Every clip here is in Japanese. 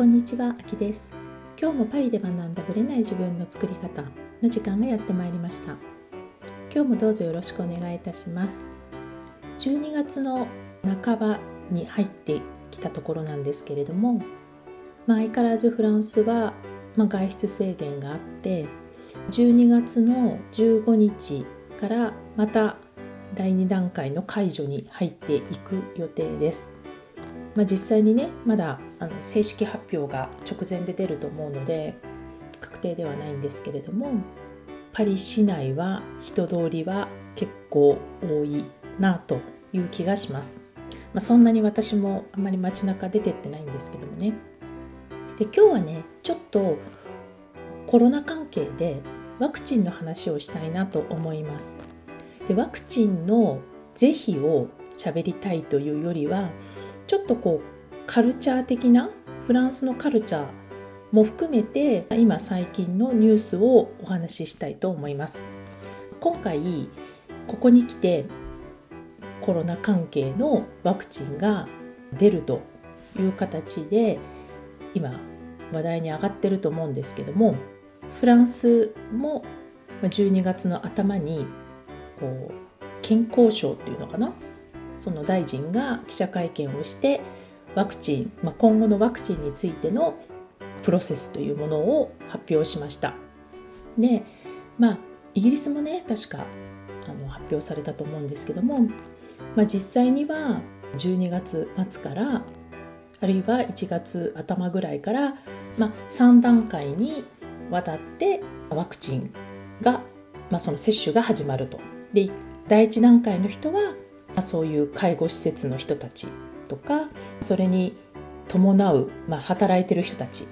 こんにちは、あきです。今日もパリで学んだぶれない自分の作り方の時間がやってまいりました。今日もどうぞよろしくお願いいたします。12月の半ばに入ってきたところなんですけれども、まあ、相変わらずフランスは、まあ、外出制限があって12月の15日からまた第2段階の解除に入っていく予定です。まあ、実際にねまだあの正式発表が直前で出ると思うので確定ではないんですけれどもパリ市内は人通りは結構多いなという気がします。まあ、そんなに私もあんまり街中出てってないんですけどもね。で今日はねちょっとコロナ関係でワクチンの話をしたいなと思います。でワクチンの是非を喋りたいというよりはちょっとこうカルチャー的なフランスのカルチャーも含めて今最近のニュースをお話ししたいと思います。今回ここに来てコロナ関係のワクチンが出るという形で今話題に上がってると思うんですけどもフランスも12月の頭にこう健康省っていうのかな？その大臣が記者会見をしてワクチン、まあ、今後のワクチンについてのプロセスというものを発表しました。で、まあ、イギリスもね、確かあの発表されたと思うんですけども、まあ、実際には12月末からあるいは1月頭ぐらいから、まあ、3段階にわたってワクチンが、まあ、その接種が始まると。で第1段階の人はそういう介護施設の人たちとかそれに伴う、まあ、働いてる人たち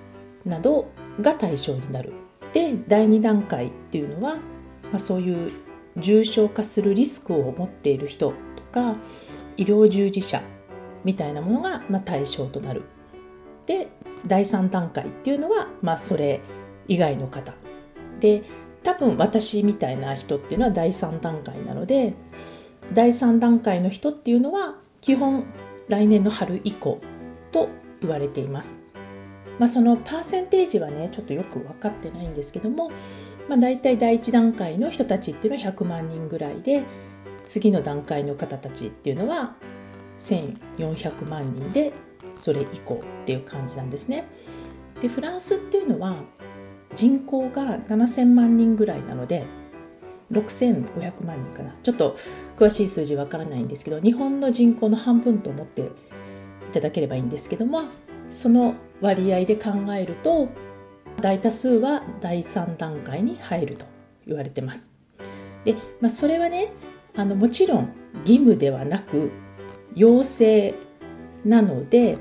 などが対象になる。で第2段階っていうのは、まあ、そういう重症化するリスクを持っている人とか医療従事者みたいなものが、まあ、対象となる。で第3段階っていうのは、まあ、それ以外の方で多分私みたいな人っていうのは第3段階なので第3段階の人っていうのは基本来年の春以降と言われています。まあ、そのパーセンテージはねちょっとよく分かってないんですけども、まあ、大体第1段階の人たちっていうのは100万人ぐらいで次の段階の方たちっていうのは1400万人でそれ以降っていう感じなんですね。でフランスっていうのは人口が7000万人ぐらいなので6500万人かなちょっと詳しい数字わからないんですけど日本の人口の半分と思っていただければいいんですけどもその割合で考えると大多数は第3段階に入ると言われてます。で、まあ、それはねあのもちろん義務ではなく要請なので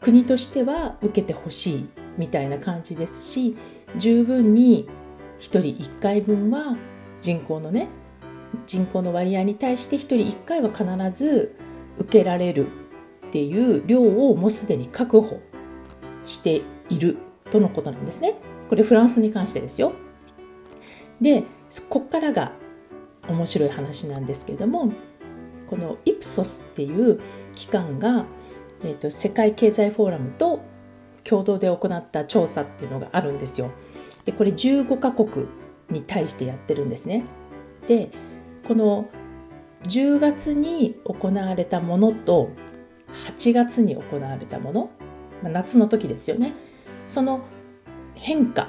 国としては受けてほしいみたいな感じですし十分に1人1回分は人口のね人口の割合に対して1人1回は必ず受けられるっていう量をもうすでに確保しているとのことなんですね。これフランスに関してですよ。で、こっからが面白い話なんですけれども、このイプソスっていう機関が、えーと、世界経済フォーラムと共同で行った調査っていうのがあるんですよ。で、これ15カ国に対してやってるんですね。でこの10月に行われたものと8月に行われたもの、まあ、夏の時ですよねその変化っ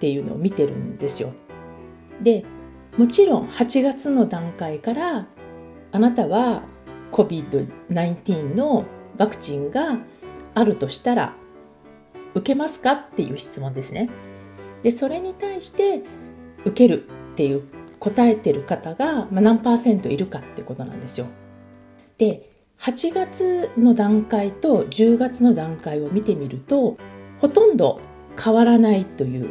ていうのを見てるんですよ。でもちろん8月の段階からあなたは COVID-19 のワクチンがあるとしたら受けますかっていう質問ですね。でそれに対して受けるっていう答えてる方が何パーセントいるかってことなんですよ。で8月の段階と10月の段階を見てみるとほとんど変わらないという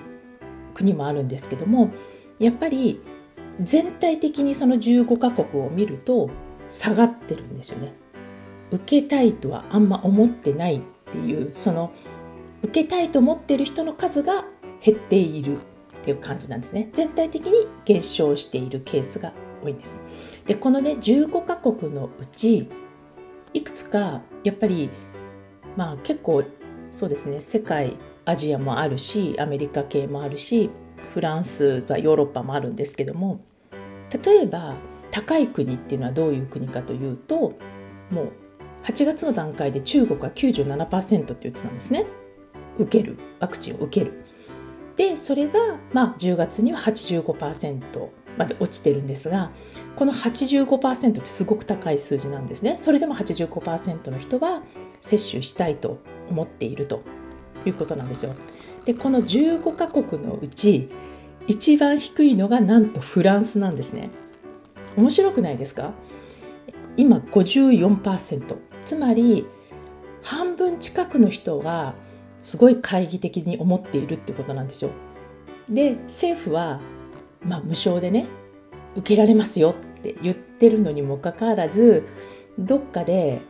国もあるんですけどもやっぱり全体的にその15カ国を見ると下がってるんですよね。受けたいとはあんま思ってないっていうその受けたいと思ってる人の数が減っているっていう感じなんですね。全体的に減少しているケースが多いんです。で、このね、15カ国のうち、いくつか、やっぱり、まあ結構そうですね世界アジアもあるしアメリカ系もあるしフランスとはヨーロッパもあるんですけども例えば高い国っていうのはどういう国かというともう8月の段階で中国は97%って言ってたんですね受けるワクチンを受けるでそれが、まあ、10月には85%まで落ちてるんですがこの85%ってすごく高い数字なんですね。それでも85%の人は接種したいと思っているということなんですよ。でこの15カ国のうち一番低いのがなんとフランスなんですね。面白くないですか？今54%つまり半分近くの人がすごい懐疑的に思っているってことなんですよ。で政府は、まあ、無償でね受けられますよって言ってるのにもかかわらずどっかで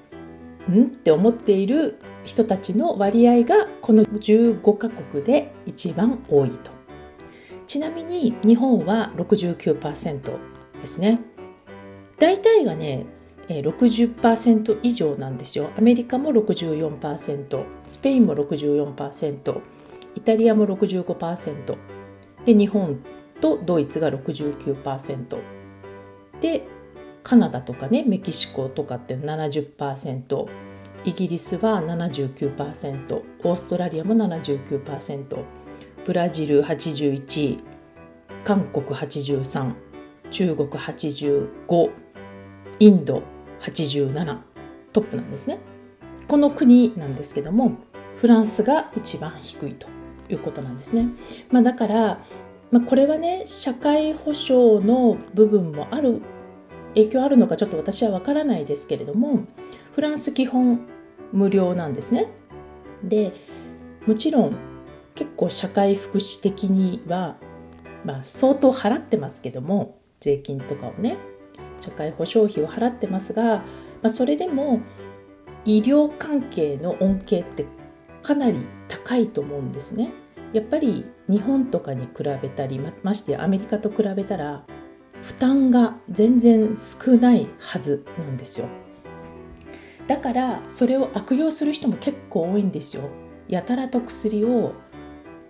ん？って思っている人たちの割合がこの15カ国で一番多いと。ちなみに日本は69%ですね。大体がね60%以上なんですよ。アメリカも64%スペインも64%イタリアも65%で日本とドイツが69%でカナダとかねメキシコとかって70%イギリスは79%オーストラリアも79%ブラジル81韓国83中国85インド87トップなんですね。この国なんですけどもフランスが一番低いということなんですね、まあ、だから、まあ、これはね社会保障の部分もある影響あるのかちょっと私は分からないですけれどもフランス基本無料なんですね。でもちろん結構社会福祉的には、まあ、相当払ってますけども税金とかをね。社会保障費を払ってますが、まあ、それでも医療関係の恩恵ってかなり高いと思うんですね。やっぱり日本とかに比べたりましてアメリカと比べたら負担が全然少ないはずなんですよ。だからそれを悪用する人も結構多いんですよ。やたらと薬を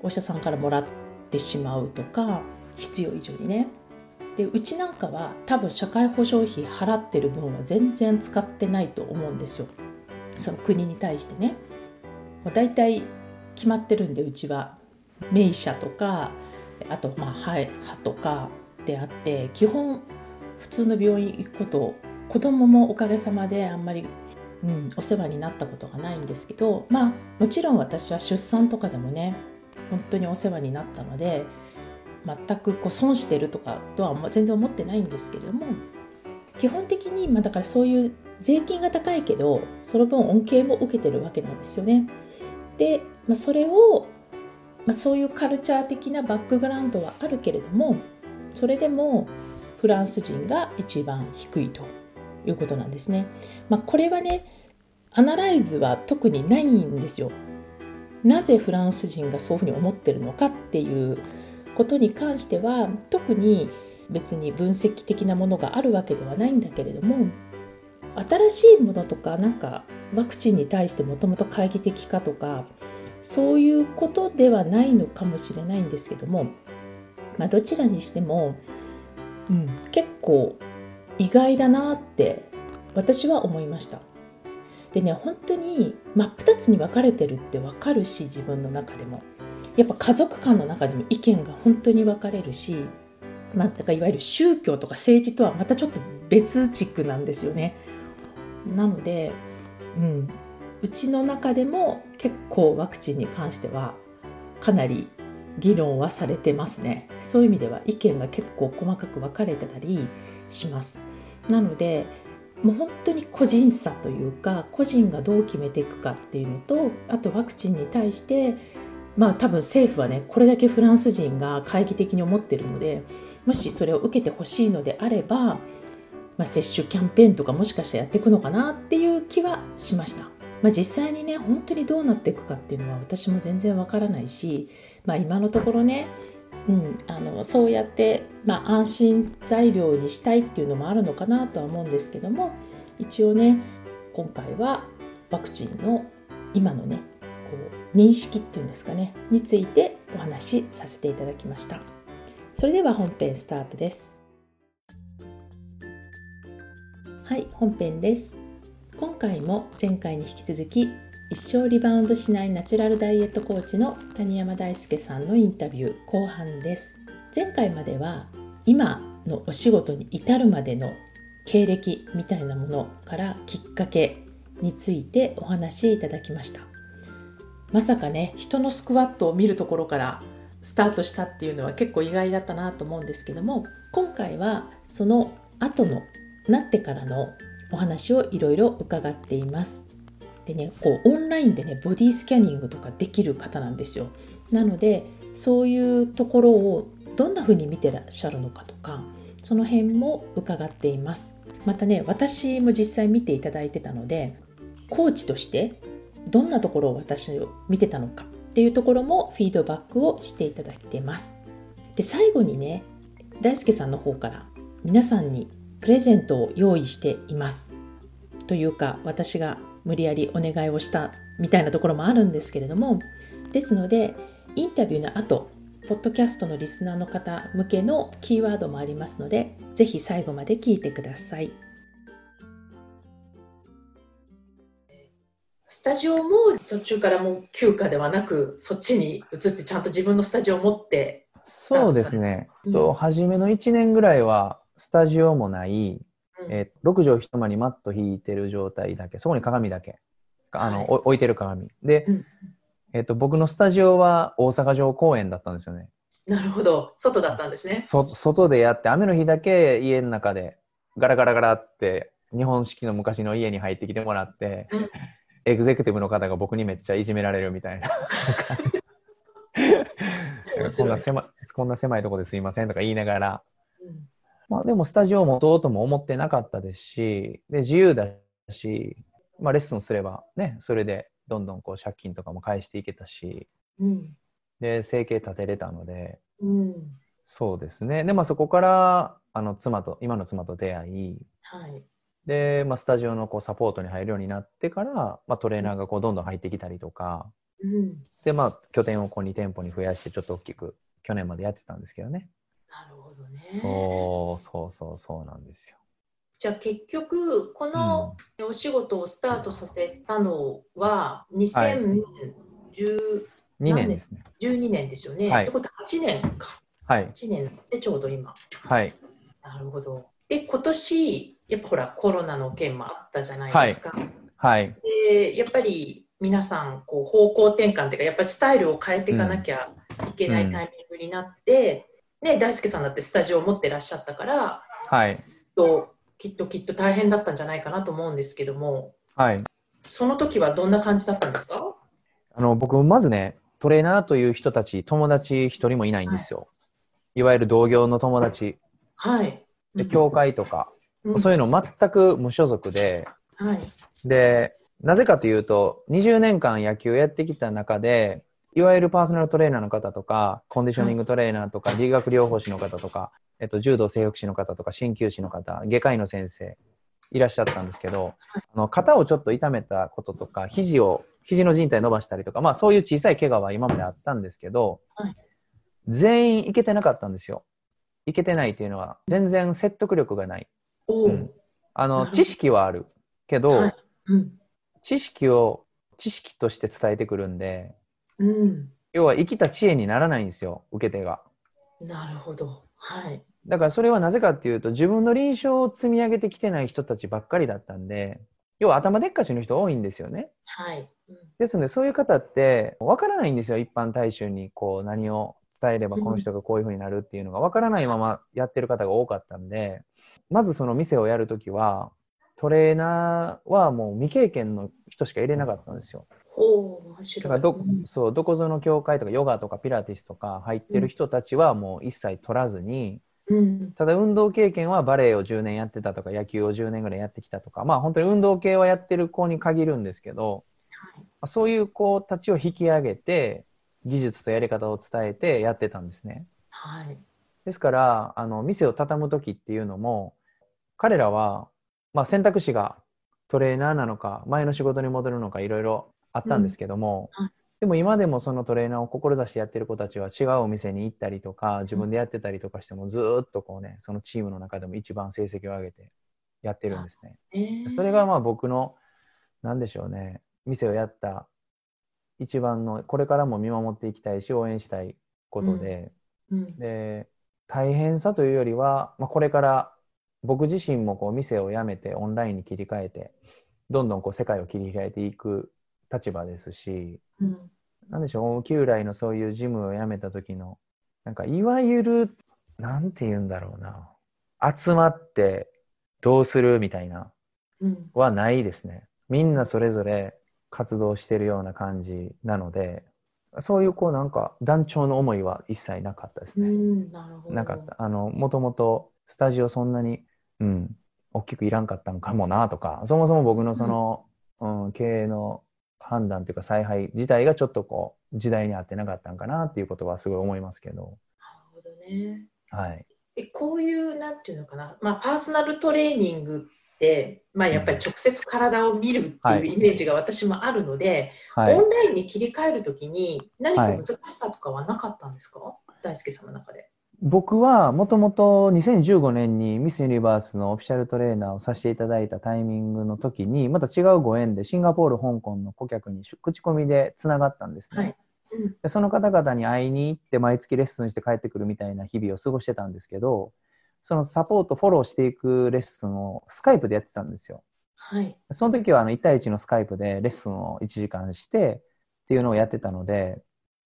お医者さんからもらってしまうとか必要以上にねでうちなんかは多分社会保障費払ってる分は全然使ってないと思うんですよ。その国に対してね。もう大体決まってるんでうちは。名医者とかあとまあ歯歯とかであって基本普通の病院行くこと子供もおかげさまであんまり、うん、お世話になったことがないんですけどまあもちろん私は出産とかでもね本当にお世話になったので全くこう損してるとかとは全然思ってないんですけれども基本的に、まあ、だからそういう税金が高いけどその分恩恵も受けてるわけなんですよね。で、まあ、それを、まあ、そういうカルチャー的なバックグラウンドはあるけれどもそれでもフランス人が一番低いということなんですね。まあ、これはねアナライズは特にないんですよ。なぜフランス人がそういうふうに思ってるのかっていうことに関しては特に別に分析的なものがあるわけではないんだけれども新しいものとかなんかワクチンに対してもともと懐疑的かとかそういうことではないのかもしれないんですけども、まあ、どちらにしても、うん、結構意外だなって私は思いました。でね本当に真っ二つに分かれてるって分かるし自分の中でも。やっぱ家族間の中でも意見が本当に分かれるし、まあ、だからいわゆる宗教とか政治とはまたちょっと別軸なんですよね。なので、うん、うちの中でも結構ワクチンに関してはかなり議論はされてますね。そういう意味では意見が結構細かく分かれてたりします。なのでもう本当に個人差というか個人がどう決めていくかっていうのとあとワクチンに対してまあ多分政府はねこれだけフランス人が懐疑的に思ってるのでもしそれを受けてほしいのであれば、まあ、接種キャンペーンとかもしかしたらやっていくのかなっていう気はしました。まあ、実際にね本当にどうなっていくかっていうのは私も全然わからないし、まあ、今のところね、うん、あのそうやって、まあ、安心材料にしたいっていうのもあるのかなとは思うんですけども一応ね今回はワクチンの今のねう認識っていうんですかねについてお話しさせていただきました。それでは本編スタートです。はい本編です。今回も前回に引き続き一生リバウンドしないナチュラルダイエットコーチの谷山大輔さんのインタビュー後半です。前回までは今のお仕事に至るまでの経歴みたいなものからきっかけについてお話しいただきました。まさかね人のスクワットを見るところからスタートしたっていうのは結構意外だったなと思うんですけども今回はその後のなってからのお話をいろいろ伺っています。でねこうオンラインでねボディスキャニングとかできる方なんですよ。なのでそういうところをどんな風に見てらっしゃるのかとかその辺も伺っています。またね私も実際見ていただいてたのでコーチとしてどんなところを私を見てたのかっていうところもフィードバックをしていただいてますで最後にね大輔さんの方から皆さんにプレゼントを用意していますというか私が無理やりお願いをしたみたいなところもあるんですけれどもですのでインタビューの後ポッドキャストのリスナーの方向けのキーワードもありますのでぜひ最後まで聞いてください。スタジオも途中からもう休暇ではなくそっちに移ってちゃんと自分のスタジオを持ってそうですね、うん、と初めの1年ぐらいはスタジオもない、うん、えー、6畳一間にマット引いてる状態だけ。そこに鏡だけ。あの、はい、置いてる鏡。で、うん、えーと、僕のスタジオは大阪城公園だったんですよね。なるほど。外だったんですね。外でやって雨の日だけ家の中でガラガラガラって日本式の昔の家に入ってきてもらって、エグゼクティブの方が僕にめっちゃいじめられるみたいな。こんな狭こんな狭いとこですいませんとか言いながら、うん、まあ、でもスタジオを持とうとも思ってなかったですしで自由だし、まあ、レッスンすればねそれでどんどんこう借金とかも返していけたし、うん、で生計立てれたので、うん、そうですね。で、まあ、そこからあの妻と今の妻と出会い、はい、で、まあ、スタジオのこうサポートに入るようになってから、まあ、トレーナーがこうどんどん入ってきたりとか、うん、で、まあ、拠点をこう2店舗に増やしてちょっと大きく去年までやってたんですけどね。なるほどね。そうそうそうそうなんですよ。じゃあ結局このお仕事をスタートさせたのは2012年ですね。12年？ですよね。はい、ってことは8年か。はい。8年でちょうど今。はい。なるほど。で今年やっぱほらコロナの件もあったじゃないですか。はい。でやっぱり皆さんこう方向転換っていうかやっぱりスタイルを変えていかなきゃいけないタイミングになって、うん、ね大輔さんだってスタジオを持ってらっしゃったから、はい。ときっときっと大変だったんじゃないかなと思うんですけども、はい。その時はどんな感じだったんですか？あの僕まずねトレーナーという人たち友達一人もいないんですよ、はい、いわゆる同業の友達。はい。で教会とか、そういうの全く無所属で、はい、で、なぜかというと、20年間野球やってきた中で、いわゆるパーソナルトレーナーの方とか、コンディショニングトレーナーとか、理学療法士の方とか、えっと、柔道整復師の方とか、鍼灸師の方、外科医の先生、いらっしゃったんですけど、あの肩をちょっと痛めたこととか、肘を、肘の靭帯伸ばしたりとか、まあそういう小さい怪我は今まであったんですけど、はい、全員いけてなかったんですよ。いけてないっていうのは、全然説得力がない。うん、あの知識はあるけど、はいうん、知識を知識として伝えてくるんで、うん、要は生きた知恵にならないんですよ受け手が。なるほど。はい。だからそれはなぜかっていうと自分の臨床を積み上げてきてない人たちばっかりだったんで要は頭でっかちの人多いんですよね。はい。うん、ですのでそういう方って分からないんですよ一般大衆にこう何を伝えればこの人がこういうふうになるっていうのが分からないままやってる方が多かったんで、まずその店をやるときは、トレーナーはもう未経験の人しか入れなかったんですよ。おだからどそうどこぞの教会とかヨガとかピラティスとか入ってる人たちはもう一切取らずに、うん、ただ運動経験はバレエを10年やってたとか野球を10年ぐらいやってきたとかまあ本当に運動系はやってる子に限るんですけど、はい、そういう子たちを引き上げて技術とやり方を伝えてやってたんですね。はい、ですからあの店を畳む時っていうのも彼らは、まあ、選択肢がトレーナーなのか前の仕事に戻るのかいろいろあったんですけども、うんでも今でもそのトレーナーを志してやってる子たちは違うお店に行ったりとか、自分でやってたりとかしてもずーっとこうね、そのチームの中でも一番成績を上げてやってるんですね。えーそれがまあ僕の、なんでしょうね、店をやった一番の、これからも見守っていきたいし、応援したいことで、うん。で、大変さというよりは、まあ、これから僕自身もこう店を辞めてオンラインに切り替えて、どんどんこう世界を切り開いていく立場ですし、うん。なんでしょう、旧来のそういうジムを辞めた時の、なんかいわゆる、なんて言うんだろうな、集まってどうするみたいな、うん。はないですね。みんなそれぞれ活動してるような感じなので、そういうこうなんか団長の思いは一切なかったですうね。んなるほどなかった。あの、もともとスタジオそんなに、うん、大きくいらんかったんかもなとか、そもそも僕のその、うん、経営の判断というか采配自体がちょっとこう、時代に合ってなかったんかなっていうことはすごい思いますけど、なるほどねはい。えこういうなんていうのかな、まあ、パーソナルトレーニングまあ、やっぱり直接体を見るってはいいうイメージが私もあるので、はいオ。ンラインに切り替えるときに何か難しさとかはなかったんですか、大輔さんの中で。僕はもともと2015年にミス・ユニバースのオフィシャルトレーナーをさせていただいたタイミングの時にまた違うご縁でシンガポール、香港の顧客に口コミでつながったんですね。はいうんでその方々に会いに行って毎月レッスンして帰ってくるみたいな日々を過ごしてたんですけどそのサポートフォローしていくレッスンをスカイプでやってたんですよ。はい。その時はあの1対1のスカイプでレッスンを1時間してっていうのをやってたので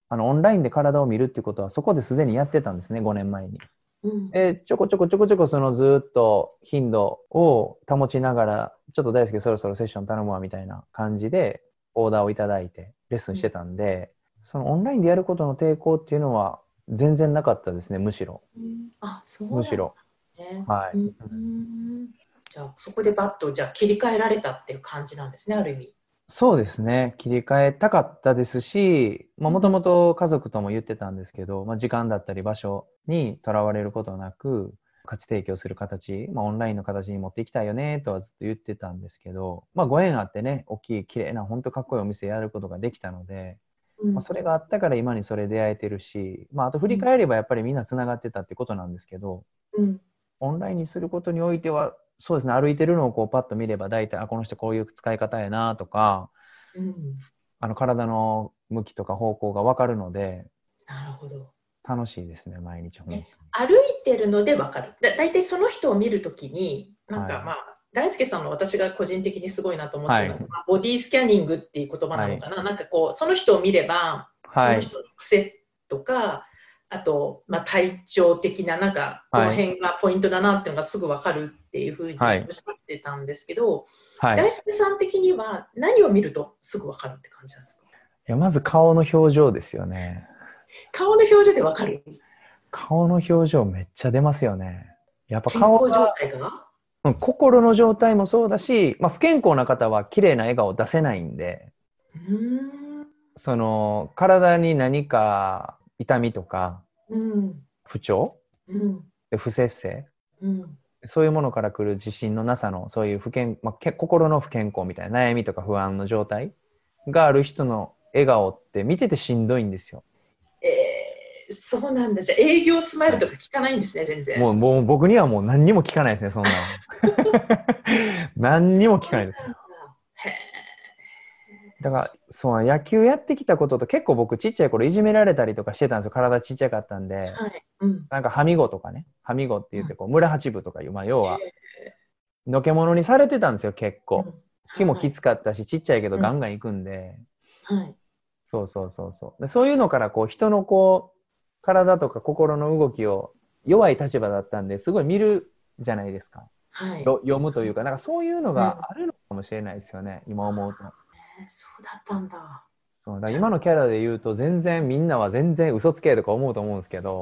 あのオンラインで体を見るっていうことはそこですでにやってたんですね5年前に。うんでちょこちょこちょこちょこそのずっと頻度を保ちながらちょっと大好きそろそろセッション頼むわみたいな感じでオーダーをいただいてレッスンしてたんで、そのオンラインでやることの抵抗っていうのは全然なかったですねむしろ。うんあ、そうむしろ。ね。はい。じゃあそこでバッとじゃあ切り替えられたっていう感じなんですね、ある意味。そうですね。切り替えたかったですし、まあ、もともと家族とも言ってたんですけど、まあ、時間だったり場所にとらわれることなく、価値提供する形、まあ、オンラインの形に持っていきたいよね、とはずっと言ってたんですけど、まあ、ご縁あってね、大きい、綺麗な、本当かっこいいお店やることができたので、うんまあ、それがあったから今にそれ出会えてるし、まあ、あと振り返ればやっぱりみんなつながってたってことなんですけど、うんオンラインにすることにおいては、そうですね、歩いてるのをこうパッと見れば、大体、あ、この人こういう使い方やなとか、うんあの体の向きとか方向が分かるので、なるほど。楽しいですね、毎日。歩いてるので分かる。だ大体その人を見るときに、なんかはいまあ、大輔さんの私が個人的にすごいなと思ってるのは、はいまあボディスキャニングっていう言葉なのかな、なんかこう、その人を見れば、そはい。の人の癖とか、あと、まあ、体調的な、なんか、この辺がポイントだなっていうのがすぐ分かるっていうふうにおっはいしゃってたんですけど、はい。い大輔さん的には何を見るとすぐ分かるって感じなんですか？やまず顔の表情ですよね。顔の表情で分かる？顔の表情めっちゃ出ますよね。やっぱ健顔が、態が？うん心の状態もそうだし、まあ、不健康な方は綺麗な笑顔出せないんで、ん。その体に何か痛みとかうん。不調うん。不節制？うん。そういうものから来る自信のなさのそういう不健、まあ、け心の不健康みたいな悩みとか不安の状態がある人の笑顔って見ててしんどいんですよ。えー、そうなんだ。じゃあ営業スマイルとか聞かないんですね、全然。もうもう僕にはもう何にも聞かないですね、そんなの。何にも聞かないです。へーだから、そう、野球やってきたことと結構僕ちっちゃい頃いじめられたりとかしてたんですよ。体ちっちゃかったんで。はい。うん。なんか、はみごとかね。はみごって言って、こう、村八部とかいう、まあ、要は、のけものにされてたんですよ、結構。木もきつかったし、ちっちゃいけどガンガン行くんで。はい。そうそうそうそう。でそういうのから、こう、人のこう、体とか心の動きを弱い立場だったんで、すごい見るじゃないですか。はい。よ読むというか、なんかそういうのがあるのかもしれないですよね、今思うと。えーそうだったんだ。そうだ今のキャラで言うと全然みんなは全然嘘つけとか思うと思うんですけど。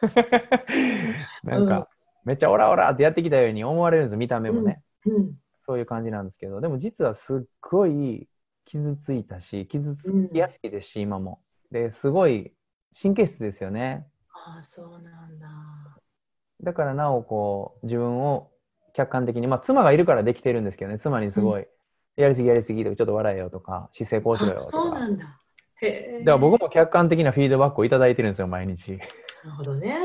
なんうん。かめっちゃオラオラってやってきたように思われるんです見た目もね、うん。そういう感じなんですけど。でも実はすっごい傷ついたし傷つきやすいですし、今も。ですごい神経質ですよね。ああ、そうなんだ。だからなおこう自分を客観的にまあ妻がいるからできてるんですけどね妻にすごい、やりすぎやりすぎとかちょっと笑えよとか姿勢こうしろよあとかそうなんだ。へえ。だから僕も客観的なフィードバックをいただいてるんですよ、毎日。なるほどね。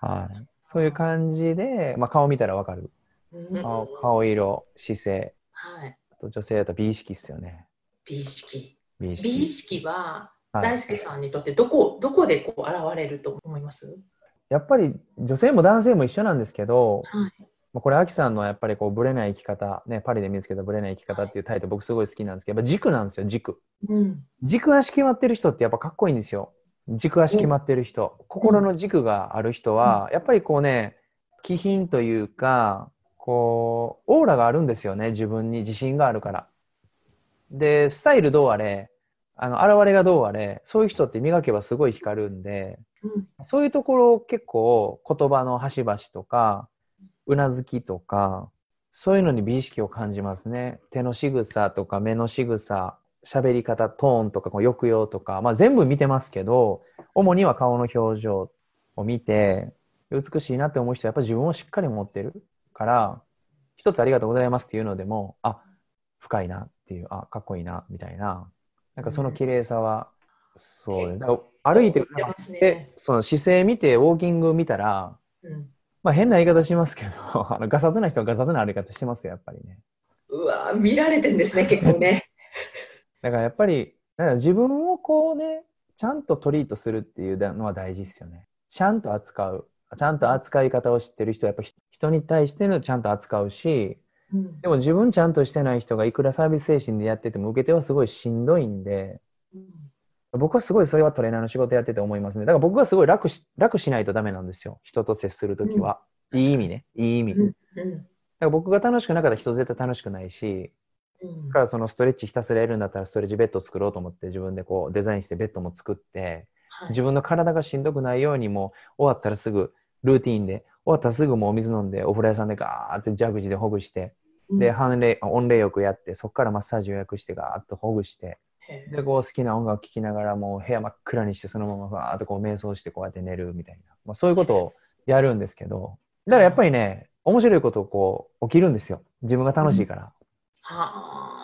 はい。そういう感じで、まあ、顔見たらわかる。うん顔顔色、姿勢。はい。あと女性だと美意識っすよね。美意識。美意識。美意識は、はい大輔さんにとってどこ、どこでこう現れると思います？やっぱり女性も男性も一緒なんですけど、はい。まあこれ、アキさんのやっぱりこう、ブレない生き方、ね、パリで見つけたブレない生き方っていうタイトル僕すごい好きなんですけど、やっぱ軸なんですよ、軸。うん。軸足決まってる人ってやっぱかっこいいんですよ。軸足決まってる人。心の軸がある人は、やっぱりこうね、気品というか、こう、オーラがあるんですよね、自分に自信があるから。で、スタイルどうあれ、あの、現れがどうあれ、そういう人って磨けばすごい光るんで、うん。そういうところを結構言葉の端々とか、うなずきとか、そういうのに美意識を感じますね。手の仕草とか目の仕草、喋り方、トーンとかこう抑揚とか、まあ全部見てますけど、主には顔の表情を見て、美しいなって思う人はやっぱり自分をしっかり持ってるから、一つありがとうございますっていうのでも、あ、深いなっていう、あ、かっこいいな、みたいな。なんかその綺麗さは、そうね。だから歩いて、ねで、その姿勢見て、ウォーキング見たら、うん。まあ変な言い方しますけど、あのガサツな人はガサツな歩き方してますよ、やっぱりね。うわ見られてんですね、結構ね。だからやっぱり、自分をこうね、ちゃんとトリートするっていうのは大事ですよね。ちゃんと扱う。ちゃんと扱い方を知ってる人はやっぱひ人に対してのちゃんと扱うし、うんでも自分ちゃんとしてない人がいくらサービス精神でやってても受け手はすごいしんどいんで、うん僕はすごいそれはトレーナーの仕事やってて思いますね。だから僕はすごい楽し楽しないとダメなんですよ。人と接するときは。いい意味ね。いい意味。だかうんら僕が楽しくなかったら人絶対楽しくないし、うんだからそのストレッチひたすらやるんだったらストレッチベッドを作ろうと思って自分でこうデザインしてベッドも作って、はい自分の体がしんどくないようにもう終わったらすぐルーティーンで、終わったらすぐもうお水飲んでお風呂屋さんでガーってジャグジーでほぐして、で、半冷、温冷浴やって、そこからマッサージ予約してガーッとほぐして、へで、こう好きな音楽聴きながらもう部屋真っ暗にしてそのままガーッとこう瞑想してこうやって寝るみたいな、まあ、そういうことをやるんですけど、だからやっぱりね、面白いことこう起きるんですよ。自分が楽しいから。は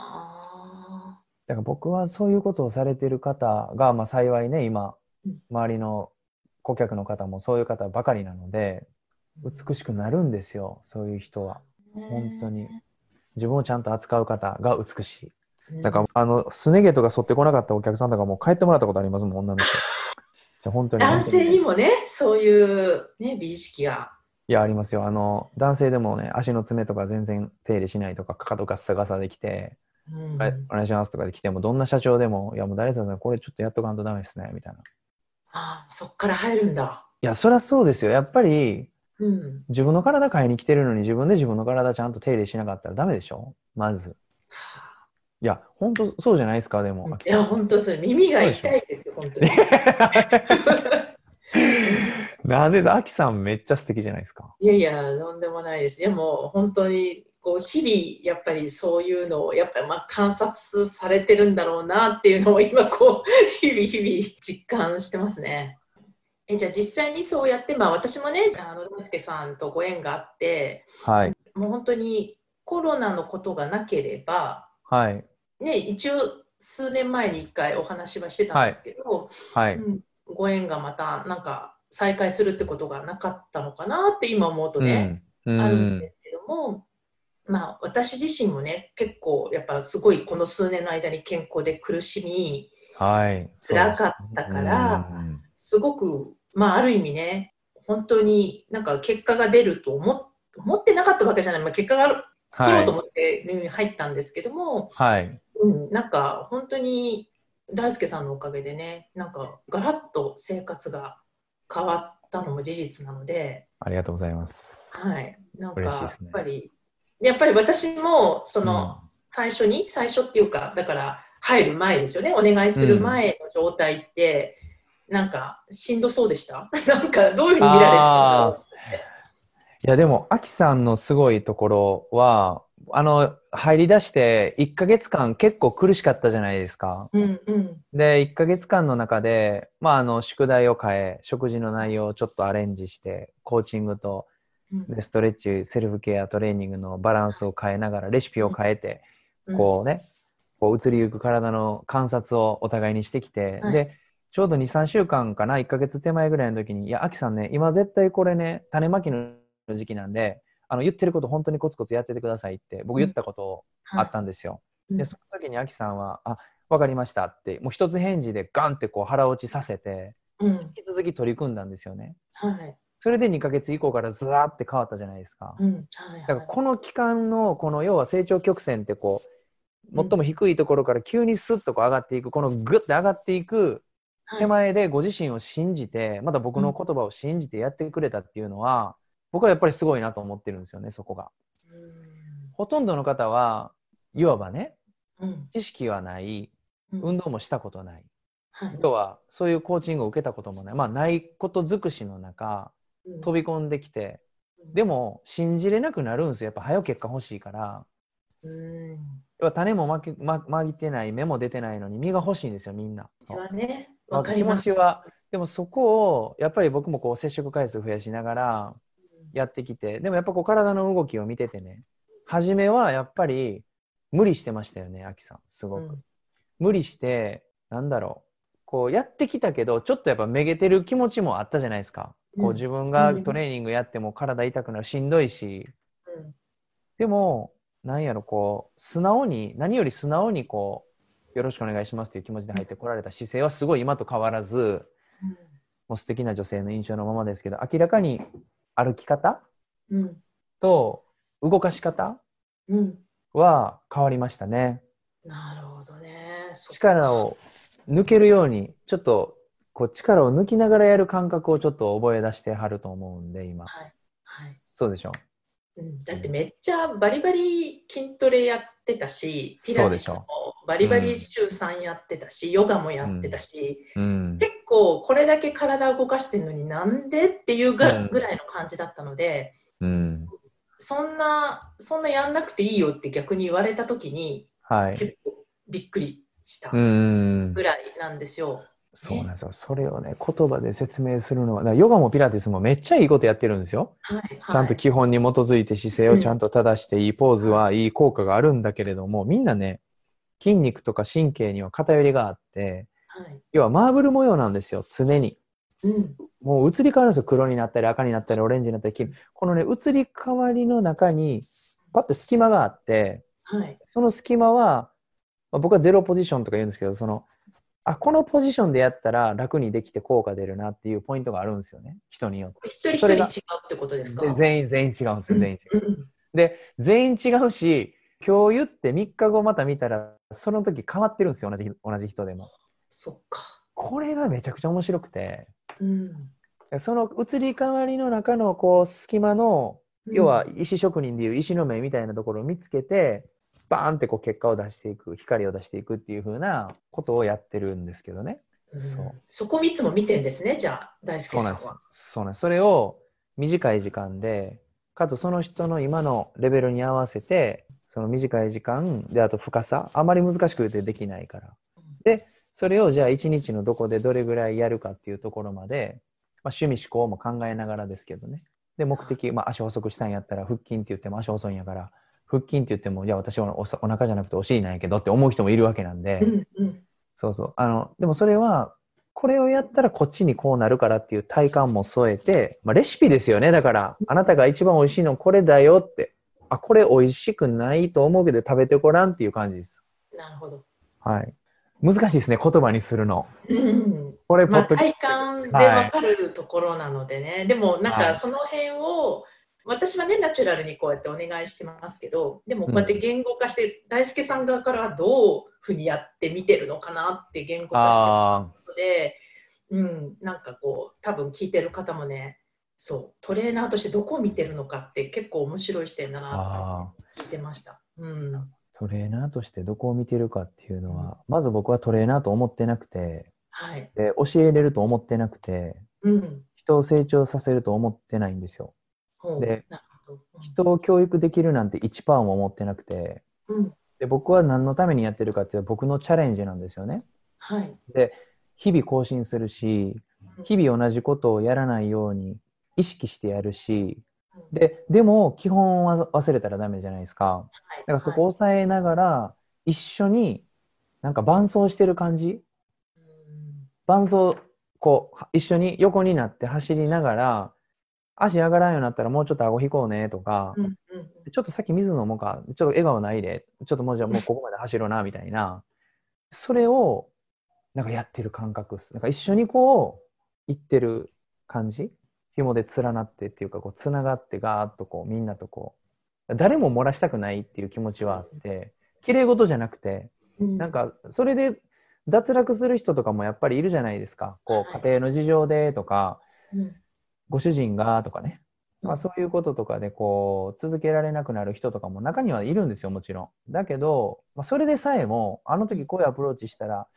だから僕はそういうことをされてる方が、まあ、幸いね、今うん、周りの顧客の方もそういう方ばかりなので、美しくなるんですよ、そういう人は。あ本当に。自分をちゃんと扱う方が美しい。うんだから、あの、すね毛とか剃ってこなかったお客さんとかもう帰ってもらったことありますもん、女の人。じゃあ本当に。男性にもね、そういう、ね、美意識が。いや、ありますよ。あの、男性でもね、足の爪とか全然手入れしないとか、かかとガッサガサできて、うんはい、お願いしますとかで来ても、どんな社長でも、いや、もう誰々さん、これちょっとやっとかんとダメですね、みたいな。いあそっから入るんだ。や、そりゃそうですよ。やっぱり、うん。自分の体買いに来てるのに、自分で自分の体ちゃんと手入れしなかったらダメでしょ？まず。いや、本当そうじゃないですか、でも。いや、本当それ耳が痛いですよ、本当に。なんで、アキさんめっちゃ素敵じゃないですか。いやいや、とんでもないです。でも、本当に、こう、日々、やっぱりそういうのを、やっぱり、まあ、観察されてるんだろうなっていうのを、今、こう、日々、日々、実感してますね。え、じゃあ、実際にそうやって、まあ、私もね、あの、大輔さんとご縁があって、はい。もう本当に、コロナのことがなければ、はい。ね、一応、数年前に一回お話はしてたんですけど、はい。うんご縁がまた、なんか、再開するってことがなかったのかなって今思うとね、うん。あるうんんですけども、まあ私自身もね結構やっぱすごいこの数年の間に健康で苦しみはい。辛かったからうんすごくまあある意味ね本当になんか結果が出ると思っ思ってなかったわけじゃない、まあ、結果がある作ろうと思ってうん入ったんですけども、はい。うん、なんか本当に大輔さんのおかげでねなんかガラッと生活が変わったのも事実なので。ありがとうございます。はい、なんかやっぱり、やっぱり私もその最初に、最初っていうか、だから入る前ですよね、お願いする前の状態って、なんかしんどそうでした？なんかどういうふうに見られてるんだろいや、でも、アキさんのすごいところは、あの、入り出して1ヶ月間結構苦しかったじゃないですか。う。うんうんで、1ヶ月間の中で、まあ、あの、宿題を変え、食事の内容をちょっとアレンジして、コーチングとうんでストレッチ、セルフケア、トレーニングのバランスを変えながら、レシピを変えて、こうね、こう移りゆく体の観察をお互いにしてきて、はいで、ちょうど2、3週間かな、1ヶ月手前ぐらいの時に、いや、アキさんね、今絶対これね、種まきの時期なんで、あの言ってること本当にコツコツやっててくださいって、僕言ったことあったんですよ。うんで、その時にアキさんは、あ、わかりましたって、もう一つ返事でガンってこう腹落ちさせて、うん。引き続き取り組んだんですよね。はい。それで2ヶ月以降からずらーって変わったじゃないですか。うん。はい。だからこの期間のこの要は成長曲線ってこううん最も低いところから急にスッとこう上がっていくこのグッて上がっていくはい手前でご自身を信じてまた僕の言葉を信じてやってくれたっていうのは僕はやっぱりすごいなと思ってるんですよねそこが。ほとんどの方はいわばねうん。うん。知識はないうん運動もしたことないはい。要はそういうコーチングを受けたこともないまあないこと尽くしの中うん飛び込んできてで、も信じれなくなるんですよやっぱ早く結果欲しいから。うん。要は種もまきままぎてない芽も出てないのに実が欲しいんですよみんな。ね、まあわかります。気持ちはでもそこをやっぱり僕もこう接触回数増やしながらやってきてでもやっぱこう体の動きを見ててね初めはやっぱり無理してましたよねアキさんすごく、うん。無理してなんだろうこうやってきたけどちょっとやっぱめげてる気持ちもあったじゃないですか、こううん。自分がうん。トレーニングやっても体痛くなるしんどいし。うん。でもなんやろこう素直に何より素直にこうよろしくお願いしますという気持ちで入ってこられた姿勢はすごい今と変わらずもう素敵な女性の印象のままですけど明らかに歩き方？うん。と動かし方？うん。うん。は変わりましたねなるほどね。力を抜けるようにちょっとこう力を抜きながらやる感覚をちょっと覚え出してはると思うんで今はい。はい。そうでしょうん、だってめっちゃバリバリ筋トレやってたし、ピラティスもバリバリ週3やってたし、ヨガもやってたし、うん。結構これだけ体動かしてるのになんでっていうぐらいの感じだったので、うん。そんな、そんなやんなくていいよって逆に言われた時にはい。結構びっくりしたうんぐらいなんですよ。そうなんですよ。それをね、言葉で説明するのは、ヨガもピラティスもめっちゃいいことやってるんですよ。はい、ちゃんと基本に基づいて姿勢をちゃんと正して、いいポーズはいい効果があるんだけれども、みんなね、筋肉とか神経には偏りがあって、はい。要はマーブル模様なんですよ、常に。うん。もう移り変わるんですよ。黒になったり赤になったりオレンジになったり黄色このね、移り変わりの中に、パッと隙間があって、はい。その隙間は、まあ、僕はゼロポジションとか言うんですけど、その、あ、このポジションでやったら楽にできて効果出るなっていうポイントがあるんですよね。人によって。一人一人違うってことですか？で全員、全員違うんですよ、全員。うんで、全員違うし、今日言って3日後また見たら、その時変わってるんですよ、同じ同じ人でも。そっか。これがめちゃくちゃ面白くて、うん。その移り変わりの中のこう隙間の、要は石職人でいう石の目みたいなところを見つけて、バーンってこう結果を出していく、光を出していくっていう風なことをやってるんですけどね。うんそうそこいつも見てんですね、じゃあ、大輔そうなんですさんは。。そうなんです。それを短い時間で、かつその人の今のレベルに合わせて、その短い時間で、あと深さ、あまり難しくてできないから。で、それをじゃあ一日のどこでどれぐらいやるかっていうところまで、まあ、趣味思考も考えながらですけどね。で、目的、まあ、足細くしたんやったら腹筋って言っても足細いんやから、腹筋って言っても、じゃあ私はおお腹じゃなくてお尻なんやけどって思う人もいるわけなんで、うんうんそうそう。あの、でもそれは、これをやったらこっちにこうなるからっていう体感も添えて、まあ、レシピですよね。だから、あなたが一番美味しいのこれだよって。あ、これ美味しくないと思うけど食べてごらんっていう感じです。なるほど。はい。難しいですね、言葉にするの。うんこれ、ポまあ、体感で分かるところなのでね、でもなんはいかその辺を、私はねナチュラルにこうやってお願いしてますけどでもこうやって言語化して、大輔さん側からはどうふうにやって見てるのかなって言語化してあるので、うん、なんかこう多分聞いてる方もねそうトレーナーとしてどこを見てるのかって結構面白い視点だーなあと聞いてました。うん、ー。トレーナーとしてどこを見てるかっていうのは、まず僕はトレーナーと思ってなくて、はい、で教えれると思ってなくて、うん、人を成長させると思ってないんですよ。でなるほど。人を教育できるなんて1%も思ってなくて、うん、で僕は何のためにやってるかっていうと僕のチャレンジなんですよね。はい、で日々更新するし日々同じことをやらないように意識してやるしででも基本は忘れたらダメじゃないですか。だからそこを抑えながら一緒になんか伴走してる感じ。うん。伴走、こう、一緒に横になって走りながら、足上がらんようになったらもうちょっと顎引こうねとか、うんうんちょっとさっき水飲もうか、ちょっと笑顔ないで、ちょっともうじゃあもう ここまで走ろうな、みたいな、それを、なんかやってる感覚っす。なんか一緒にこう、行ってる感じ紐で連なってっていうか、こう、つながってガーッとこう、みんなとこう、誰も漏らしたくないっていう気持ちはあって、綺麗事じゃなくて、うんなんか、それで脱落する人とかもやっぱりいるじゃないですか。こう、はい家庭の事情でとか、うんご主人がとかね。うんまあ、そういうこととかでこう続けられなくなる人とかも中にはいるんですよもちろん。だけど、まあ、それでさえもあの時こういうアプローチしたら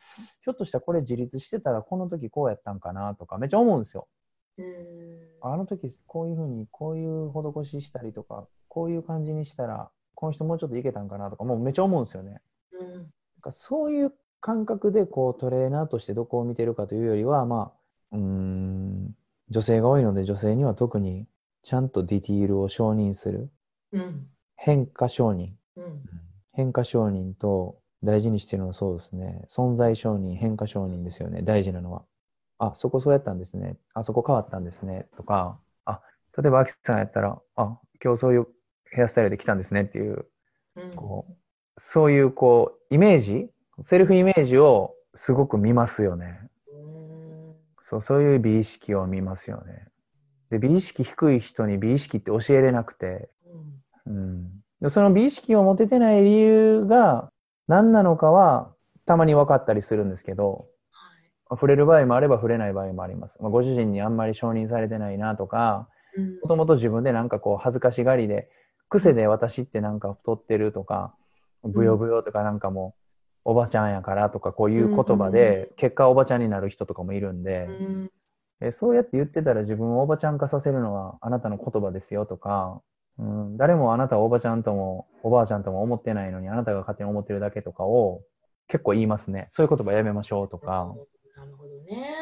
ひょっとしたらこれ自立してたらこの時こうやったんかなとかめっちゃ思うんですよ。うん。あの時こういうふうにこういう施ししたりとかこういう感じにしたらこの人もうちょっといけたんかなとかもうめっちゃ思うんですよね。うん。なんかそういう感覚でこうトレーナーとしてどこを見てるかというよりは、まあ、うーん女性が多いので女性には特にちゃんとディティールを承認する。うん。変化承認。うん。変化承認と大事にしてるのはそうですね。存在承認変化承認ですよね。大事なのはあそこそうやったんですね。あそこ変わったんですね。とかあ例えばアキさんやったらあ今日そういうヘアスタイルで来たんですねっていううん。こうそういうこうイメージセルフイメージをすごく見ますよね。うん。そうそういう美意識を見ますよね。で美意識低い人に美意識って教えれなくて、うん。うん、でその美意識を持ててない理由が何なのかはたまに分かったりするんですけどはい触れる場合もあれば触れない場合もあります。まあ、ご主人にあんまり承認されてないなとかうん。もともと自分でなんかこう恥ずかしがりで癖で私ってなんか太ってるとかブヨブヨとかなんかもうおばちゃんやからとかこういう言葉で結果おばちゃんになる人とかもいるんでそうやって言ってたら自分をおばちゃん化させるのはあなたの言葉ですよとか、うん、誰もあなたはおばちゃんともおばあちゃんとも思ってないのにあなたが勝手に思ってるだけとかを結構言いますね。そういう言葉やめましょうとかなるほどね。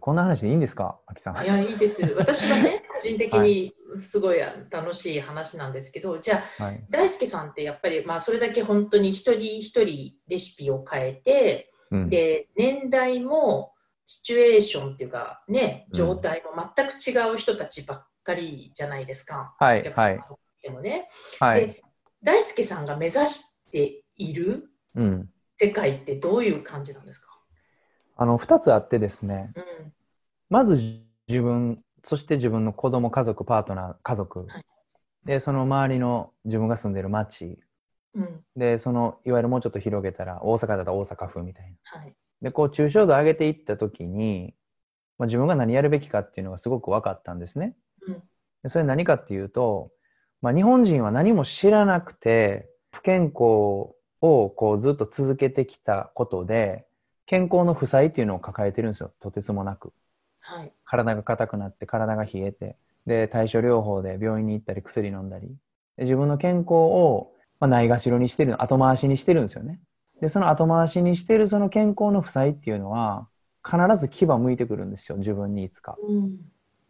こんな話でいいんですか？あきさん。いや、いいです。私はね、個人的にすごい楽しい話なんですけど、じゃあ、はい、大輔さんってやっぱり、まあ、それだけ本当に一人一人レシピを変えて、うん、で、年代もシチュエーションっていうか、ね、うん。状態も全く違う人たちばっかりじゃないですか。はいお客様とかでもね。はい、で、大輔さんが目指しているうん、世界ってどういう感じなんですか？あの2つあってですねうん。まず自分そして自分の子供家族パートナー家族、はいでその周りの自分が住んでる町うん。でそのいわゆるもうちょっと広げたら大阪だったら大阪府みたいなはい。でこう抽象度上げていった時に、まあ、自分が何やるべきかっていうのがすごく分かったんですね。うんでそれ何かっていうと、まあ、日本人は何も知らなくて不健康をこうずっと続けてきたことで健康の負債っていうのを抱えてるんですよとてつもなく。はい。体が硬くなって体が冷えてで対処療法で病院に行ったり薬飲んだりで自分の健康を、まあ、ないがしろにしてる後回しにしてるんですよねでその後回しにしてるその健康の負債っていうのは必ず牙向いてくるんですよ自分にいつかうん。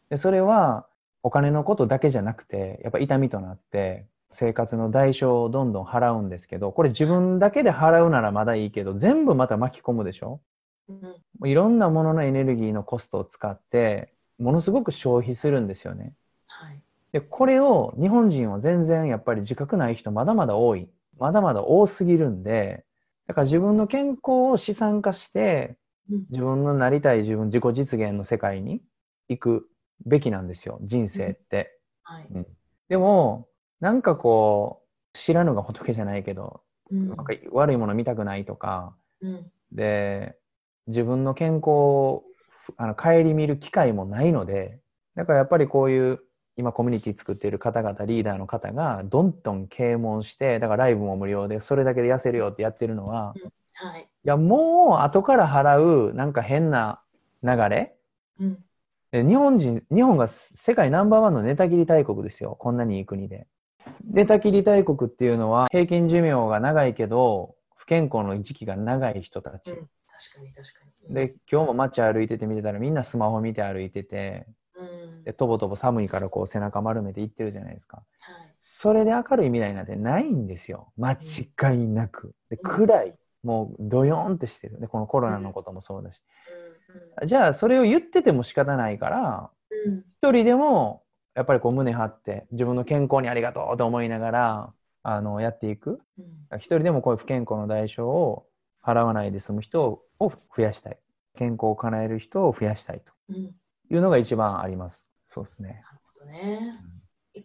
でそれはお金のことだけじゃなくてやっぱ痛みとなって生活の代償をどんどん払うんですけどこれ自分だけで払うならまだいいけど全部また巻き込むでしょ？うん。もういろんなもののエネルギーのコストを使ってものすごく消費するんですよね。はい。でこれを日本人は全然やっぱり自覚ない人まだまだ多いまだまだ多すぎるんでだから自分の健康を資産化してうん自分のなりたい自分自己実現の世界に行くべきなんですよ人生って。はい。でもなんかこう知らぬが仏じゃないけどうんなんか悪いもの見たくないとかうん。で自分の健康をあの顧みる機会もないのでだからやっぱりこういう今コミュニティ作っている方々リーダーの方がどんどん啓蒙してだからライブも無料でそれだけで痩せるよってやってるのははい。いやもう後から払うなんか変な流れうん。で日本人日本が世界ナンバーワンの寝たきり大国ですよこんなにいい国で寝たきり大国っていうのは平均寿命が長いけど不健康の時期が長い人たち、うん確かに確かに。で今日も街歩いてて見てたらみんなスマホ見て歩いててうん。でとぼとぼ寒いからこう背中丸めて行ってるじゃないですかはい。それで明るい未来なんてないんですよ間違いなくでうん暗いもうドヨーンってしてる。で、このコロナのこともそうだし。うじゃあ、それを言ってても仕方ないから、んうん一人でも、やっぱりこう胸張って、自分の健康にありがとうと思いながら、あの、やっていく。うん一人でもこういう不健康の代償を払わないで済む人を増やしたい。健康を叶える人を増やしたいうんというのが一番あります。そうですね。なるほどね。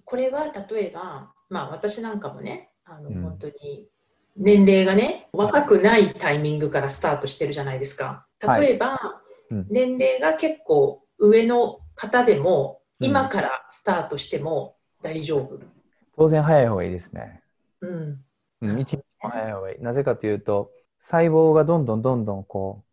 これは例えば、まあ私なんかもね、あのうん本当に年齢がね、若くないタイミングからスタートしてるじゃないですか。はい例えば、うん年齢が結構上の方でも、うん今からスタートしても大丈夫。当然早い方がいいですね。うん。うん、一日も早い方がいい。なぜかというと、細胞がどんどんどんどんこ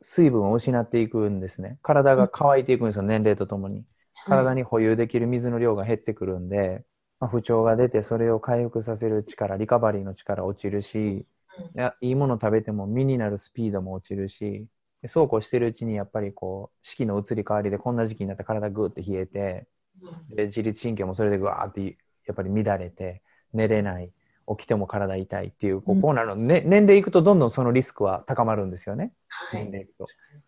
う、水分を失っていくんですね。体が乾いていくんですよ、年齢とともに。体に。に保有できる水の量が減ってくるんで、まあ、不調が出てそれを回復させる力、リカバリーの力落ちるし、いやいいもの食べても身になるスピードも落ちるし、でそうこうしてるうちにやっぱりこう四季の移り変わりでこんな時期になったら体グーって冷えて、うん。で自律神経もそれでぐわーってやっぱり乱れて寝れない起きても体痛いっていうこううん。こうなるの、ね、年齢いくとどんどんそのリスクは高まるんですよね、はい。年齢いくと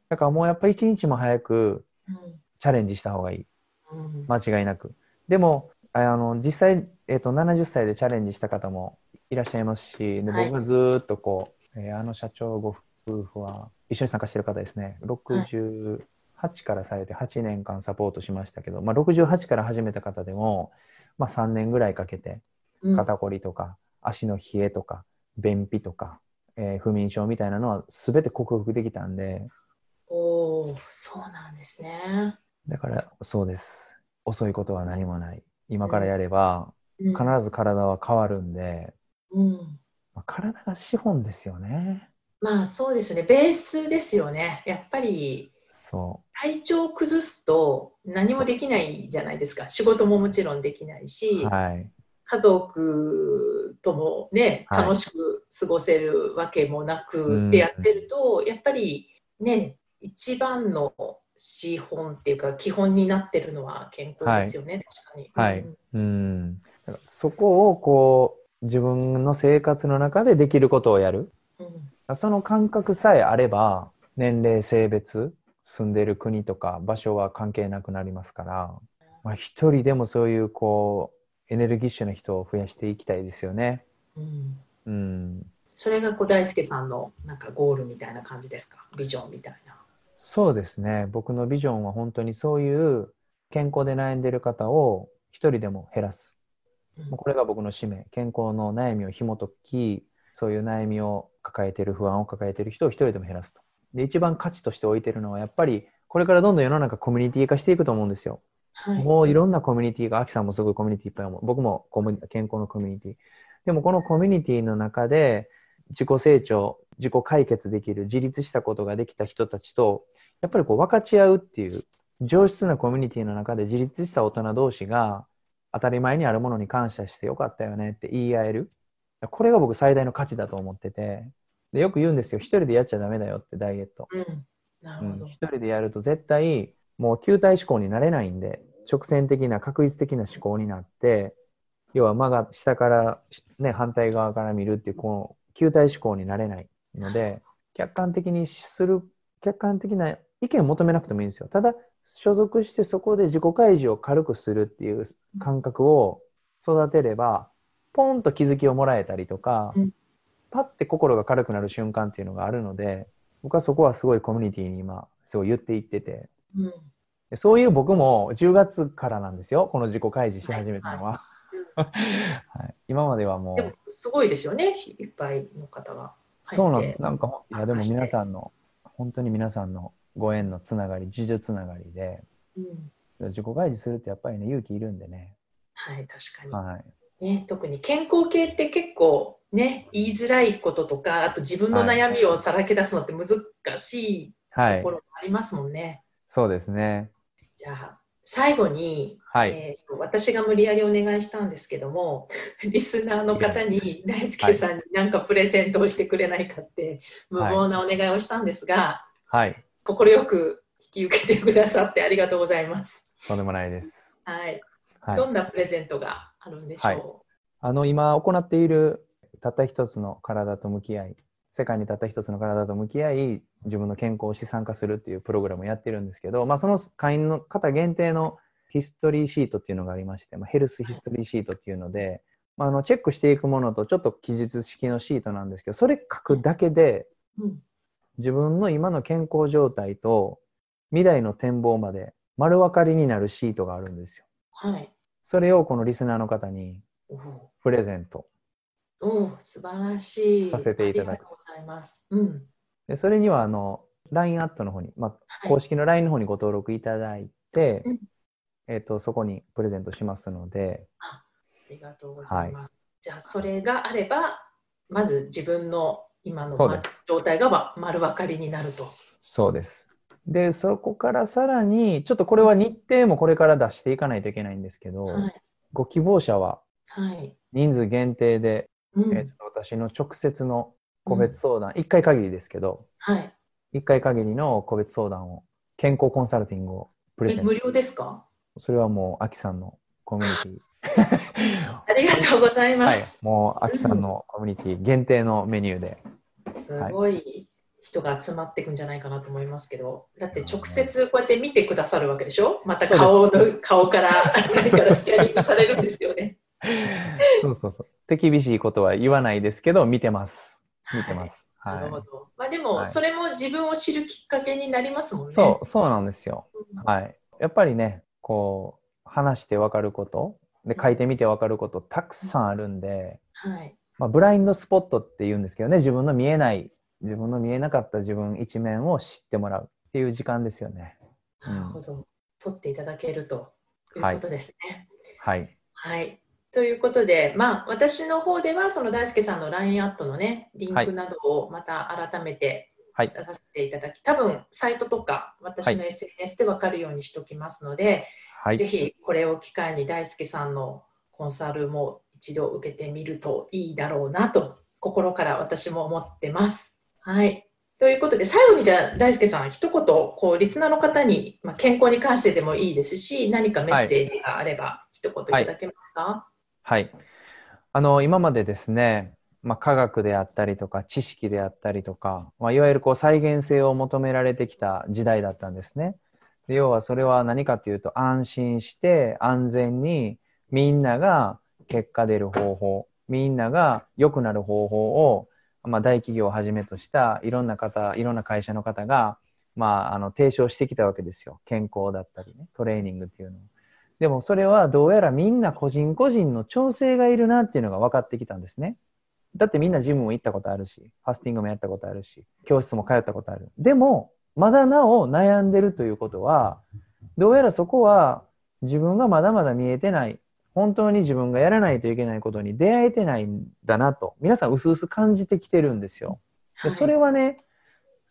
だからもうやっぱ一日も早くうん。チャレンジした方がいい。うん。間違いなく。でもあの実際、えっと70歳でチャレンジした方もいらっしゃいますしではい。僕がずーっとこう、えーあの社長ご夫婦は一緒に参加してる方ですね。68からされて8年間サポートしましたけど、まあ、68から始めた方でも、まあ、3年ぐらいかけてうん。肩こりとか足の冷えとか便秘とか、えー不眠症みたいなのは全て克服できたんで。おお、そうなんですね。だからそうです。遅いことは何もない。今からやればうん。必ず体は変わるんで、うん。まあ体が資本ですよねまあそうですね、ベースですよね。やっぱりそ体調を崩すと何もできないじゃないですか。仕事ももちろんできないうし、はい。家族ともね、はい。楽しく過ごせるわけもなうん。くってやってると、やっぱりね、一番の資本っていうか基本になってるのは健康ですよね、確かに。はい。うん。そこをこう自分の生活の中でできることをやる。うんその感覚さえあれば年齢性別住んでる国とか場所は関係なくなりますから、まあ、一人でもそういうこうエネルギッシュな人を増やしていきたいですよね。うん。うん、それがこう大輔さんのなんかゴールみたいな感じですか？ビジョンみたいな。そうですね。僕のビジョンは本当にそういう健康で悩んでる方を一人でも減らす。うん。これが僕の使命。健康の悩みを紐解きそういう悩みを抱えてる不安を抱えてる人を一人でも減らすとで一番価値として置いてるのはやっぱりこれからどんどん世の中コミュニティ化していくと思うんですよはいもういろんなコミュニティが、アキさんもすごいコミュニティいっぱい思う。僕も健康のコミュニティ。でもこのコミュニティの中で自己成長、自己解決できる、自立したことができた人たちと、やっぱりこう分かち合うっていう、上質なコミュニティの中で自立した大人同士が当たり前にあるものに感謝してよかったよねって言い合える。これが僕最大の価値だと思ってて。でよく言うんですよ。一人でやっちゃダメだよってダイエット。うん、一人でやると絶対もう球体思考になれないんで直線的な確率的な思考になって要は間が下から、ね、反対側から見るっていうこの球体思考になれないので客観的にする客観的な意見を求めなくてもいいんですよただ所属してそこで自己開示を軽くするっていう感覚を育てればポンと気づきをもらえたりとか、うん。パッて心が軽くなる瞬間っていうのがあるので僕はそこはすごいコミュニティに今すごい言っていってて。うん。でそういう僕も10月からなんですよこの自己開示し始めたのは、はい。今まではもうすごいですよね、いっぱいの方が。そうなんです。なんかいやでも皆さんの本当に皆さんのご縁のつながり自助つながりで。うん。自己開示するってやっぱりね勇気いるんでね、はい、確かはい、に、ね。特に健康系って結構ね、言いづらいこととか、あと自分の悩みをさらけ出すのって難しいはいとこ、ろもありますもんね。そうですねじゃあ、最後に、はい、えーと私が無理やりお願いしたんですけども、リスナーの方に大輔さんに何かプレゼントをしてくれないかって、無謀なお願いをしたんですが、はい快く引き受けてくださってありがとうございます。とんでもないです、はい。はいどんなプレゼントがあるんでしょう、はい。あの今行っているたった一つの体と向き合い世界にたった一つの体と向き合い自分の健康を資産化するっていうプログラムをやってるんですけど、まあ、その会員の方限定のヒストリーシートっていうのがありまして、まあ、ヘルスヒストリーシートっていうので、まあ、あのチェックしていくものとちょっと記述式のシートなんですけどそれ書くだけでうん。自分の今の健康状態と未来の展望まで丸分かりになるシートがあるんですよ。はい。それをこのリスナーの方にプレゼント。素晴らしい。させていただくありがとうございます。うん。でそれにはあの LINE アットの方に、まあ、はい公式の LINE の方にご登録いただいて、うんえっとそこにプレゼントしますので、ありがとうございます。じゃあ、それがあれば、まず自分の今の状態がわ丸分かりになると。そうです。で、そこからさらに、ちょっとこれは日程もこれから出していかないといけないんですけど、はい。ご希望者ははい。人数限定で、うんえっと私の直接の個別相談、1回限りですけど、はい。1回限りの個別相談を、健康コンサルティングをプレゼント。え無料ですか？それはもう、アキさんのコミュニティ。ありがとうございまはいす。、もう、アキさんのコミュニティ限定のメニューで。すごい人が集まっていくんじゃないかなと思いますけど、だって直接こうやって見てくださるわけでしょ？また顔の顔から何からスキャニングされるんですよね。そうそうそう。手厳しいことは言わないですけど、見てます。見てます。なるほはい。ど。まあでも、はいそれも自分を知るきっかけになりますもんね。そう、そうなんですよ。うんはい。やっぱりね、こう、話して分かること、で、書いてみて分かること、たくさんあるんで、はい。まあ、ブラインドスポットって言うんですけどね、自分の見えない、自分の見えなかった自分一面を知ってもらうっていう時間ですよね。うんなるほど。取っていただけるということですね。はい。はい。ということで、まあ、私の方では、その大輔さんの LINE アットのね、リンクなどをまた改めてはい出させていただき、多分サイトとか私の SNS で分かるようにしておきますので、はいぜ。ひこれを機会に大輔さんのコンサルも一度受けてみるといいだろうなと、心から私も思ってます。はい。ということで、最後にじゃあ大輔さん、一言、こう、リスナーの方に、まあ、健康に関してでもいいですし、何かメッセージがあれば、一言いただけますか、はい。あの、今までですね、まあ、科学であったりとか、知識であったりとか、まあ、いわゆるこう再現性を求められてきた時代だったんですね。で要はそれは何かというと、安心して安全にみんなが結果出る方法、みんなが良くなる方法を、まあ、大企業をはじめとしたいろんな方、いろんな会社の方が、まあ、あの提唱してきたわけですよ。健康だったりね、トレーニングっていうのを。でもそれはどうやらみんな個人個人の調整がいるなっていうのが分かってきたんですね。だってみんなジムも行ったことあるし、ファスティングもやったことあるし、教室も通ったことある。でも、まだなお悩んでるということは、どうやらそこは自分がまだまだ見えてない、本当に自分がやらないといけないことに出会えてないんだなと、皆さん薄々感じてきてるんですよ。ではいそれはね、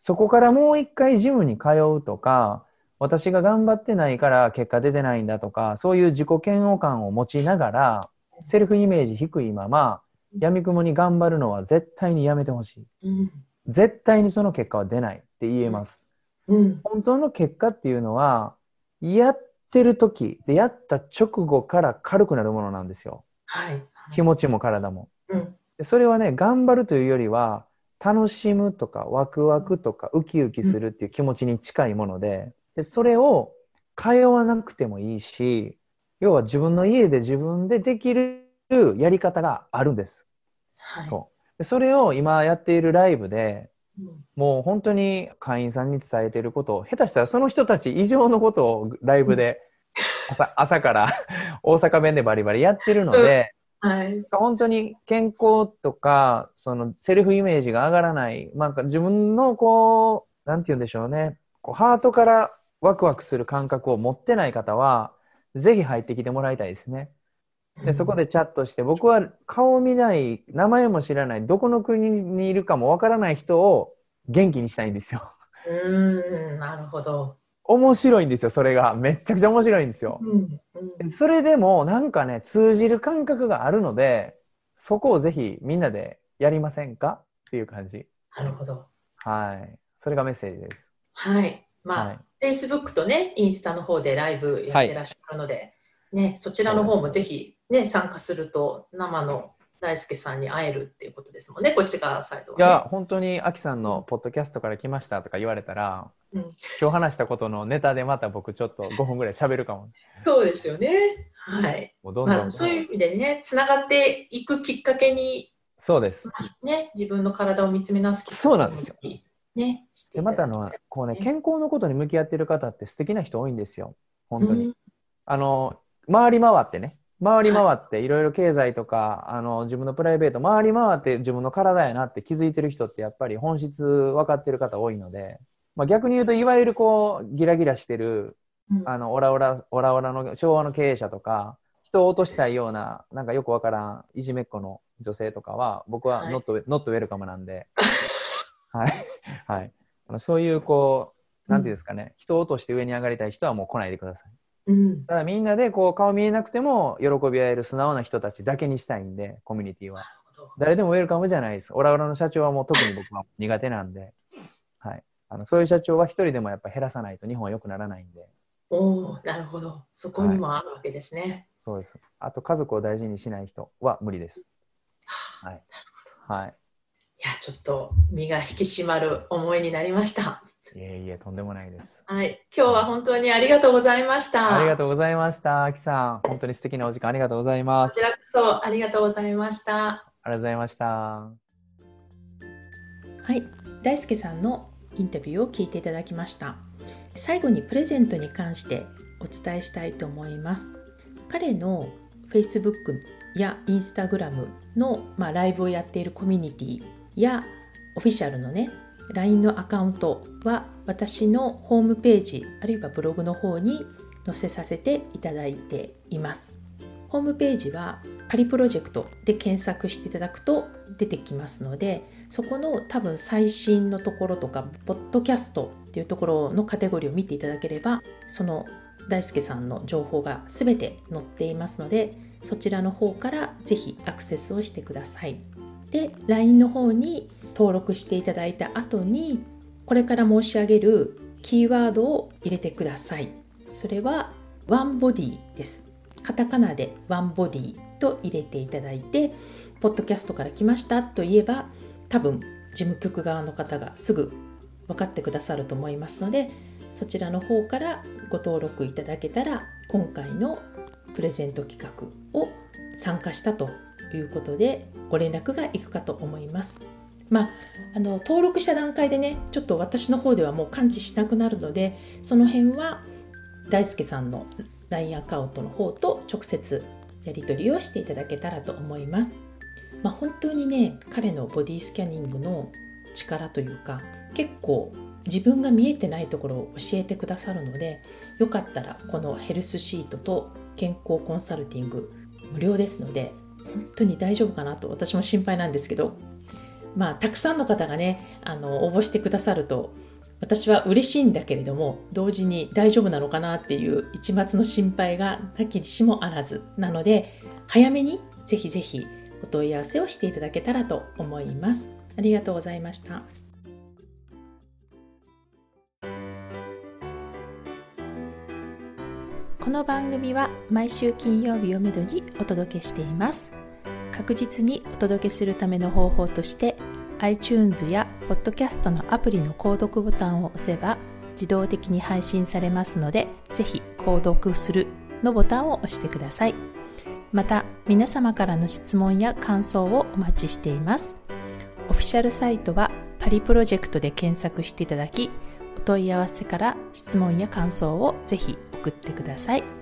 そこからもう一回ジムに通うとか、私が頑張ってないから結果出てないんだとか、そういう自己嫌悪感を持ちながら、セルフイメージ低いまま、闇雲に頑張るのは絶対にやめてほしい。うん絶対にその結果は出ないって言えます。うん本当の結果っていうのは、やってる時でやった直後から軽くなるものなんですよ。はい。気持ちも体も。うんでそれはね、頑張るというよりは、楽しむとか、ワクワクとか、ウキウキするっていう気持ちに近いもので、でそれを通わなくてもいいし、要は自分の家で自分でできるやり方があるんです。はい。そうでそれを今やっているライブで、うんもう本当に会員さんに伝えていることを、下手したらその人たち以上のことをライブで朝 朝から大阪弁でバリバリやってるので、はい。本当に健康とか、そのセルフイメージが上がらない、なんか自分のこう、なんて言うんでしょうね、こうハートからワクワクする感覚を持ってない方は、ぜひ入ってきてもらいたいですね。で、そこでチャットして、僕は顔見ない、名前も知らない、どこの国にいるかもわからない人を元気にしたいんですよ。うーん、なるほど。面白いんですよ、それが。めっちゃくちゃ面白いんですよ。うんうんそれでもなんかね通じる感覚があるのでそこをぜひみんなでやりませんか？っていう感じなるほど。はいそれがメッセージですはい。まあ、はい Facebook とね、インスタの方でライブやってらっしゃるので、ね、そちらの方もぜひ、ね、参加すると生の大輔さんに会えるっていうことですもんね、こっち側サイドは、ね、いや、本当に、アキさんのポッドキャストから来ましたとか言われたら、うん、今日話したことのネタでまた僕ちょっと5分ぐらい喋るかも。そうですよね。はい。もうどんどん、まあ、そういう意味でね、つながっていくきっかけに、そうです。ね、自分の体を見つめ直すきっかけそうなんですよ。ね、でまたのはこうね、健康のことに向き合ってる方って素敵な人多いんですよ。本当に。うん、あの、回り回ってね、回り回っていろいろ経済とか、あの自分のプライベート回り回って自分の体やなって気づいてる人ってやっぱり本質分かってる方多いので、まあ、逆に言うといわゆるこうギラギラしてる、うん、あのオラオラオラオラの昭和の経営者とか人を落としたいようななんかよくわからんいじめっ子の女性とかは僕はノット、はい、ノットウェルカムなんで、はい、はい、そういうこうなんていうんですかね、うん、人を落として上に上がりたい人はもう来ないでください。うん、ただみんなでこう顔見えなくても喜び合える素直な人たちだけにしたいんで、コミュニティは。誰でもウェルカムじゃないです。オラオラの社長はもう特に僕は苦手なんで、はい、あのそういう社長は一人でもやっぱ減らさないと日本は良くならないんで。おなるほど。そこにもあるわけですね、はい。そうです。あと家族を大事にしない人は無理です。はい。はい。いや、ちょっと身が引き締まる思いになりました。いえいえ、とんでもないです。はい、今日は本当にありがとうございました。ありがとうございました。あきさん、本当に素敵なお時間ありがとうございます。こちらこそありがとうございました。ありがとうございました。はい、大輔さんのインタビューを聞いていただきました。最後にプレゼントに関してお伝えしたいと思います。彼の Facebook や Instagram の、まあ、ライブをやっているコミュニティやオフィシャルのね LINE のアカウントは私のホームページあるいはブログの方に載せさせていただいています。ホームページはパリプロジェクトで検索していただくと出てきますのでそこの多分最新のところとかポッドキャストっていうところのカテゴリーを見ていただければその大輔さんの情報が全て載っていますのでそちらの方からぜひアクセスをしてください。で LINE の方に登録していただいた後にこれから申し上げるキーワードを入れてくださいそれはワンボディですカタカナでワンボディと入れていただいてポッドキャストから来ましたと言えば多分事務局側の方がすぐ分かってくださると思いますのでそちらの方からご登録いただけたら今回のプレゼント企画を参加したということでご連絡がいくかと思います。まあ、あの登録した段階でねちょっと私の方ではもう感知しなくなるのでその辺は大輔さんの LINE アカウントの方と直接やり取りをしていただけたらと思います。まあ、本当にね彼のボディスキャニングの力というか結構自分が見えてないところを教えてくださるのでよかったらこのヘルスシートと健康コンサルティング無料ですので本当に大丈夫かなと私も心配なんですけどまあ、たくさんの方がねあの応募してくださると私は嬉しいんだけれども同時に大丈夫なのかなっていう一抹の心配がなきにしもあらずなので早めにぜひぜひお問い合わせをしていただけたらと思います。ありがとうございました。この番組は毎週金曜日をめどにお届けしています。確実にお届けするための方法として iTunes や Podcast のアプリの購読ボタンを押せば自動的に配信されますのでぜひ購読するのボタンを押してくださいまた皆様からの質問や感想をお待ちしていますオフィシャルサイトはパリプロジェクトで検索していただきお問い合わせから質問や感想をぜひ送ってください。